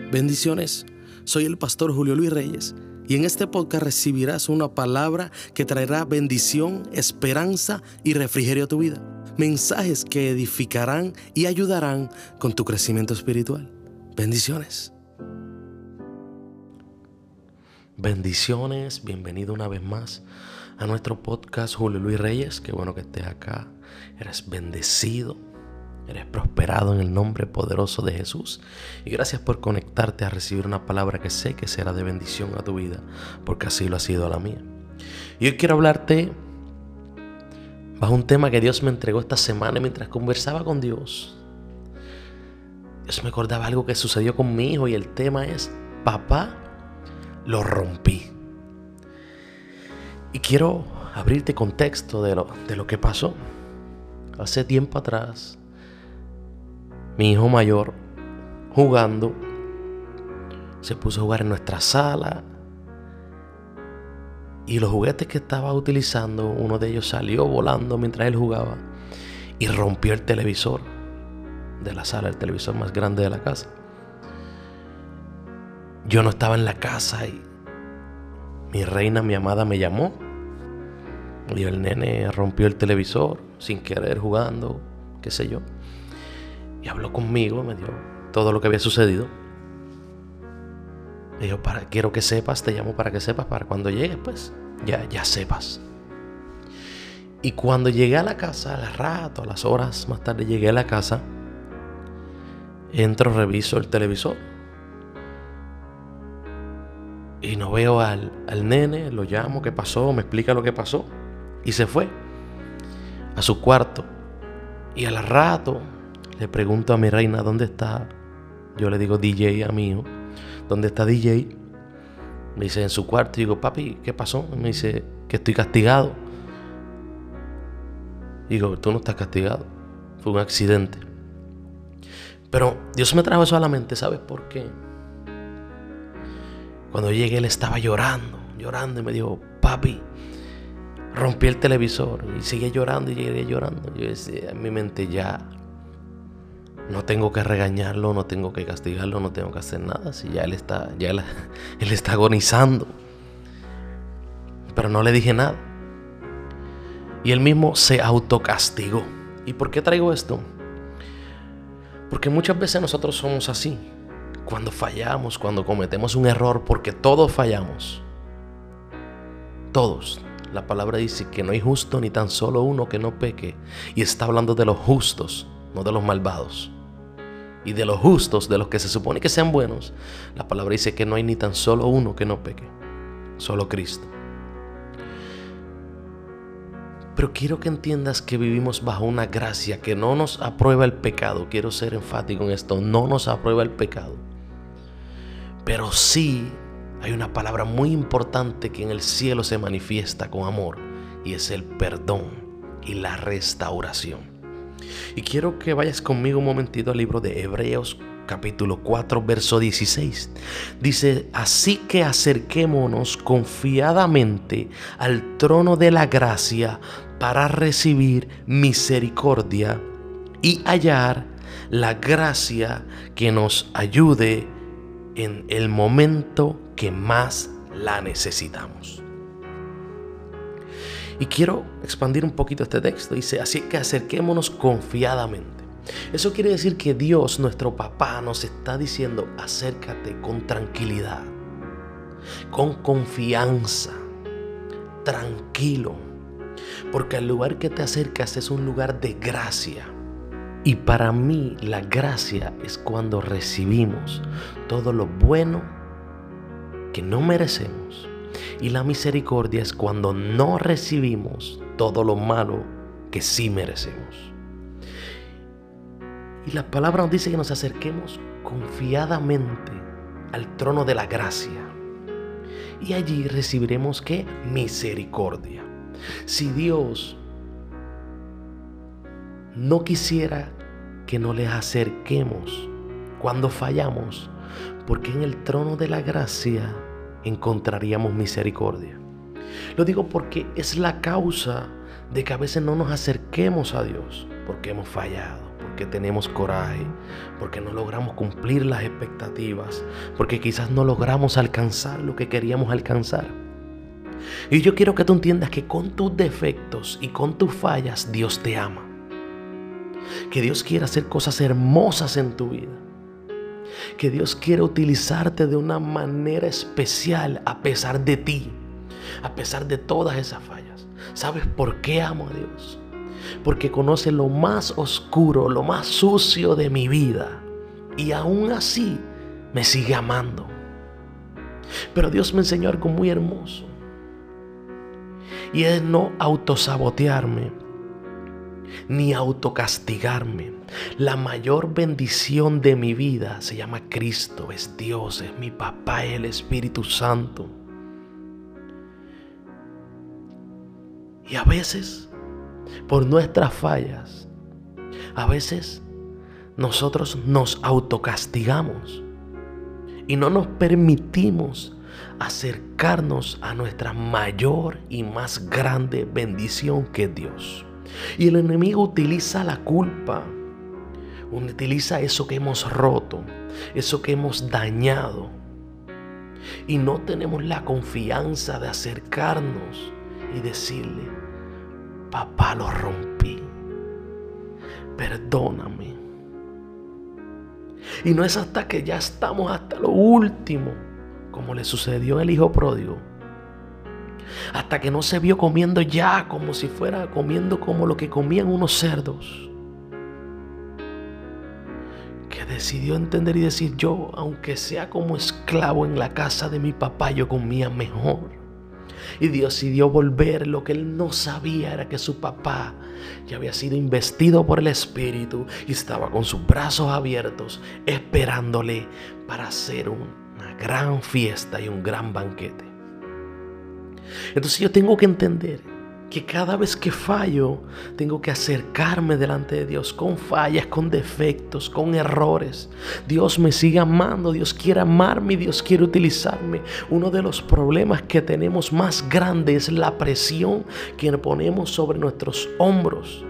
Bendiciones, soy el pastor Julio Luis Reyes y en este podcast recibirás una palabra que traerá bendición, esperanza y refrigerio a tu vida. Mensajes que edificarán y ayudarán con tu crecimiento espiritual. Bendiciones. Bendiciones, bienvenido una vez más a nuestro podcast Julio Luis Reyes. Qué bueno que estés acá. Eres bendecido Eres prosperado en el nombre poderoso de Jesús. Y gracias por conectarte a recibir una palabra que sé que será de bendición a tu vida, porque así lo ha sido a la mía. Y hoy quiero hablarte bajo un tema que Dios me entregó esta semana mientras conversaba con Dios. Dios me acordaba algo que sucedió con mi hijo y el tema es, papá, lo rompí. Y quiero abrirte contexto de lo, de lo que pasó. Hace tiempo atrás, mi hijo mayor, jugando, se puso a jugar en nuestra sala. Y los juguetes que estaba utilizando, uno de ellos salió volando mientras él jugaba y rompió el televisor de la sala, el televisor más grande de la casa. Yo no estaba en la casa y mi reina, mi amada, me llamó. Y el nene rompió el televisor sin querer jugando, qué sé yo y habló conmigo, me dio todo lo que había sucedido. Y yo, para, quiero que sepas, te llamo para que sepas, para cuando llegues, pues, ya, ya sepas. Y cuando llegué a la casa, al rato, a las horas más tarde, llegué a la casa, entro, reviso el televisor. Y no veo al, al nene, lo llamo, ¿qué pasó? Me explica lo que pasó. Y se fue a su cuarto. Y al rato le pregunto a mi reina dónde está. Yo le digo DJ a mi hijo. ¿Dónde está DJ? Me dice en su cuarto. Y digo, papi, ¿qué pasó? Me dice que estoy castigado. digo, tú no estás castigado. Fue un accidente. Pero Dios me trajo eso a la mente, ¿sabes por qué? Cuando llegué él estaba llorando, llorando y me dijo, papi, rompí el televisor y sigue llorando y llegué llorando. Yo decía en mi mente ya, no tengo que regañarlo, no tengo que castigarlo, no tengo que hacer nada. Si ya él está, ya él, está agonizando. Pero no le dije nada. Y él mismo se autocastigó. ¿Y por qué traigo esto? Porque muchas veces nosotros somos así. Cuando fallamos, cuando cometemos un error, porque todos fallamos. Todos. La palabra dice que no hay justo ni tan solo uno que no peque. Y está hablando de los justos, no de los malvados y de los justos, de los que se supone que sean buenos, la palabra dice que no hay ni tan solo uno que no peque, solo Cristo. Pero quiero que entiendas que vivimos bajo una gracia que no nos aprueba el pecado. Quiero ser enfático en esto, no nos aprueba el pecado. Pero sí hay una palabra muy importante que en el cielo se manifiesta con amor y es el perdón y la restauración. Y quiero que vayas conmigo un momentito al libro de Hebreos capítulo 4, verso 16. Dice, así que acerquémonos confiadamente al trono de la gracia para recibir misericordia y hallar la gracia que nos ayude en el momento que más la necesitamos. Y quiero expandir un poquito este texto. Dice, así que acerquémonos confiadamente. Eso quiere decir que Dios, nuestro papá, nos está diciendo, acércate con tranquilidad, con confianza, tranquilo. Porque el lugar que te acercas es un lugar de gracia. Y para mí la gracia es cuando recibimos todo lo bueno que no merecemos y la misericordia es cuando no recibimos todo lo malo que sí merecemos. Y la palabra nos dice que nos acerquemos confiadamente al trono de la gracia. Y allí recibiremos qué? Misericordia. Si Dios no quisiera que no le acerquemos cuando fallamos, porque en el trono de la gracia encontraríamos misericordia. Lo digo porque es la causa de que a veces no nos acerquemos a Dios, porque hemos fallado, porque tenemos coraje, porque no logramos cumplir las expectativas, porque quizás no logramos alcanzar lo que queríamos alcanzar. Y yo quiero que tú entiendas que con tus defectos y con tus fallas Dios te ama. Que Dios quiere hacer cosas hermosas en tu vida. Que Dios quiere utilizarte de una manera especial a pesar de ti, a pesar de todas esas fallas. ¿Sabes por qué amo a Dios? porque conoce lo más oscuro, lo más sucio de mi vida. Y aún así me sigue amando. Pero Dios me enseñó algo muy hermoso. Y es no autosabotearme, ni autocastigarme. La mayor bendición de mi vida se llama Cristo, es Dios, es mi papá, es el Espíritu Santo. Y a veces por nuestras fallas, a veces nosotros nos autocastigamos y no nos permitimos acercarnos a nuestra mayor y más grande bendición que Dios. Y el enemigo utiliza la culpa, utiliza eso que hemos roto, eso que hemos dañado. Y no tenemos la confianza de acercarnos y decirle, papá, lo rompí. Perdóname. Y no es hasta que ya estamos hasta lo último, como le sucedió al hijo pródigo. Hasta que no se vio comiendo ya como si fuera comiendo como lo que comían unos cerdos. Que decidió entender y decir, yo, aunque sea como esclavo en la casa de mi papá, yo comía mejor. Y decidió volver. Lo que él no sabía era que su papá ya había sido investido por el Espíritu y estaba con sus brazos abiertos esperándole para hacer una gran fiesta y un gran banquete. Entonces yo tengo que entender que cada vez que fallo tengo que acercarme delante de Dios con fallas, con defectos, con errores. Dios me sigue amando, Dios quiere amarme, Dios quiere utilizarme. Uno de los problemas que tenemos más grande es la presión que ponemos sobre nuestros hombros.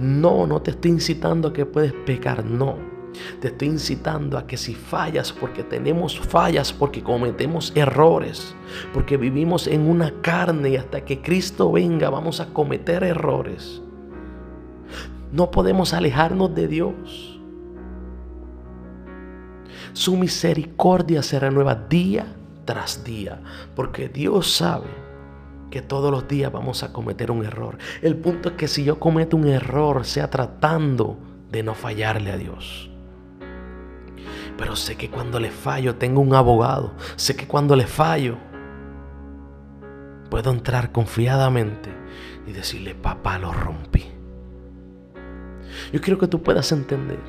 No, no te estoy incitando a que puedes pecar, no. Te estoy incitando a que si fallas, porque tenemos fallas, porque cometemos errores, porque vivimos en una carne y hasta que Cristo venga vamos a cometer errores. No podemos alejarnos de Dios. Su misericordia se renueva día tras día, porque Dios sabe que todos los días vamos a cometer un error. El punto es que si yo cometo un error, sea tratando de no fallarle a Dios. Pero sé que cuando le fallo tengo un abogado. Sé que cuando le fallo puedo entrar confiadamente y decirle, papá, lo rompí. Yo quiero que tú puedas entender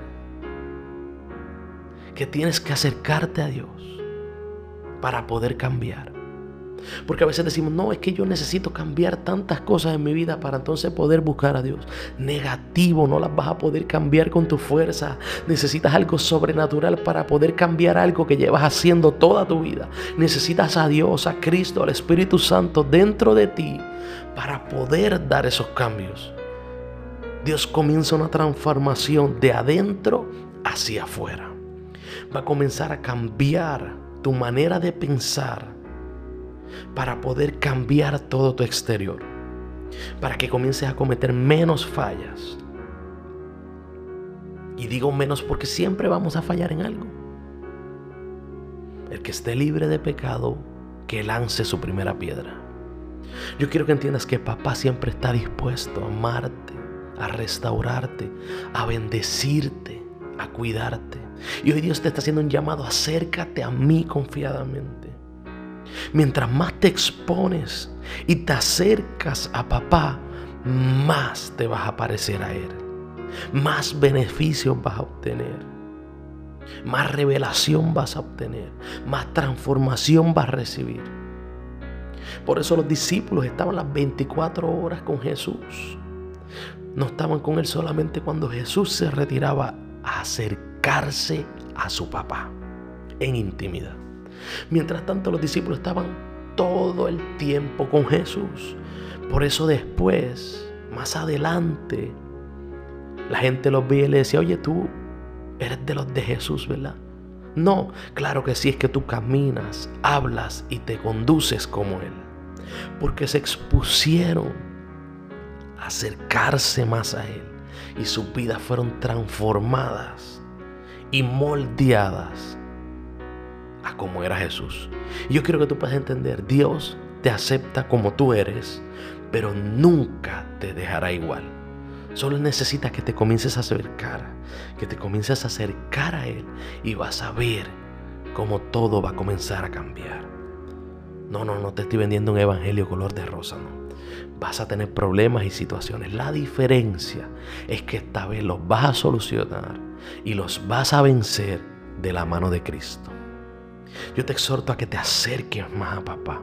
que tienes que acercarte a Dios para poder cambiar. Porque a veces decimos, no, es que yo necesito cambiar tantas cosas en mi vida para entonces poder buscar a Dios. Negativo, no las vas a poder cambiar con tu fuerza. Necesitas algo sobrenatural para poder cambiar algo que llevas haciendo toda tu vida. Necesitas a Dios, a Cristo, al Espíritu Santo dentro de ti para poder dar esos cambios. Dios comienza una transformación de adentro hacia afuera. Va a comenzar a cambiar tu manera de pensar para poder cambiar todo tu exterior. Para que comiences a cometer menos fallas. Y digo menos porque siempre vamos a fallar en algo. El que esté libre de pecado, que lance su primera piedra. Yo quiero que entiendas que papá siempre está dispuesto a amarte, a restaurarte, a bendecirte, a cuidarte. Y hoy Dios te está haciendo un llamado, acércate a mí confiadamente. Mientras más te expones y te acercas a papá, más te vas a parecer a Él. Más beneficios vas a obtener. Más revelación vas a obtener. Más transformación vas a recibir. Por eso los discípulos estaban las 24 horas con Jesús. No estaban con Él solamente cuando Jesús se retiraba a acercarse a su papá en intimidad. Mientras tanto los discípulos estaban todo el tiempo con Jesús. Por eso después, más adelante, La gente los veía y le decía, oye, tú eres de los de Jesús, ¿verdad? No, claro que sí, es que tú caminas, hablas y te conduces como Él. Porque se expusieron a acercarse más a Él y sus vidas fueron transformadas y moldeadas a como era Jesús. Y yo quiero que tú puedas entender, Dios te acepta como tú eres, pero nunca te dejará igual. Solo necesita que te comiences a acercar, que te comiences a acercar a Él y vas a ver cómo todo va a comenzar a cambiar. No, no, no te estoy vendiendo un evangelio color de rosa, no. Vas a tener problemas y situaciones. La diferencia es que esta vez los vas a solucionar y los vas a vencer de la mano de Cristo. Yo te exhorto a que te acerques más a papá,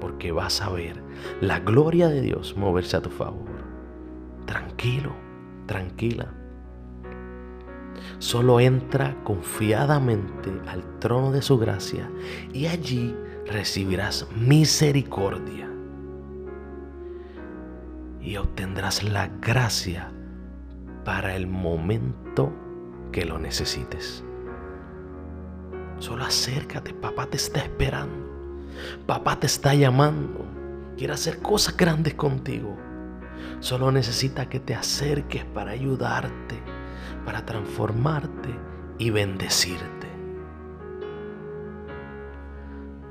porque vas a ver la gloria de Dios moverse a tu favor tranquilo, tranquila. Solo entra confiadamente al trono de su gracia y allí recibirás misericordia y obtendrás la gracia para el momento que lo necesites. Solo acércate, papá te está esperando. Papá te está llamando. Quiere hacer cosas grandes contigo. Solo necesita que te acerques para ayudarte, para transformarte y bendecirte.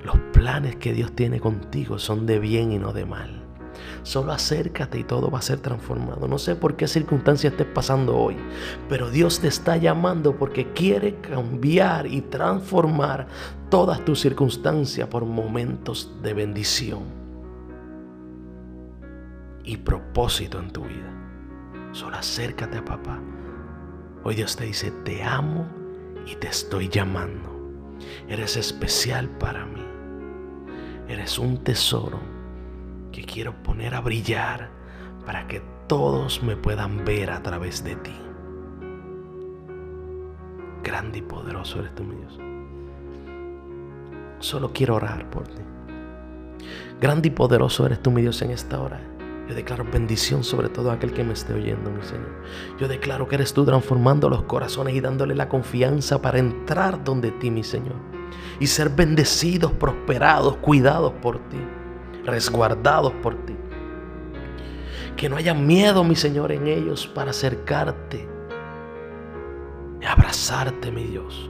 Los planes que Dios tiene contigo son de bien y no de mal. Solo acércate y todo va a ser transformado. No sé por qué circunstancia estés pasando hoy, pero Dios te está llamando porque quiere cambiar y transformar todas tus circunstancias por momentos de bendición y propósito en tu vida. Solo acércate a papá. Hoy Dios te dice, te amo y te estoy llamando. Eres especial para mí. Eres un tesoro que quiero poner a brillar para que todos me puedan ver a través de ti. Grande y poderoso eres tú, mi Dios. Solo quiero orar por ti. Grande y poderoso eres tú, mi Dios, en esta hora. Yo declaro bendición sobre todo aquel que me esté oyendo, mi Señor. Yo declaro que eres tú transformando los corazones y dándole la confianza para entrar donde ti, mi Señor. Y ser bendecidos, prosperados, cuidados por ti, resguardados por ti. Que no haya miedo, mi Señor, en ellos para acercarte y abrazarte, mi Dios.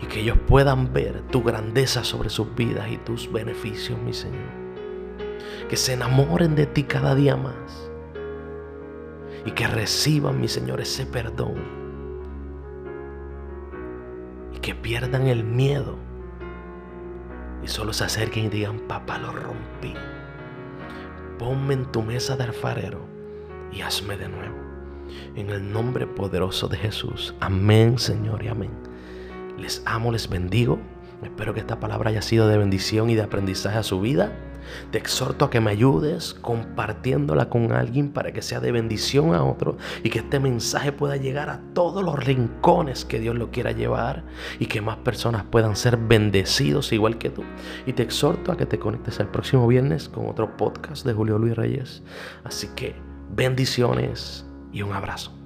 Y que ellos puedan ver tu grandeza sobre sus vidas y tus beneficios, mi Señor que se enamoren de ti cada día más y que reciban, mi Señor, ese perdón y que pierdan el miedo y solo se acerquen y digan, papá, lo rompí. Ponme en tu mesa de alfarero y hazme de nuevo. En el nombre poderoso de Jesús. Amén, Señor, y amén. Les amo, les bendigo. Espero que esta palabra haya sido de bendición y de aprendizaje a su vida. Te exhorto a que me ayudes compartiéndola con alguien para que sea de bendición a otro y que este mensaje pueda llegar a todos los rincones que Dios lo quiera llevar y que más personas puedan ser bendecidos igual que tú. Y te exhorto a que te conectes el próximo viernes con otro podcast de Julio Luis Reyes. Así que bendiciones y un abrazo.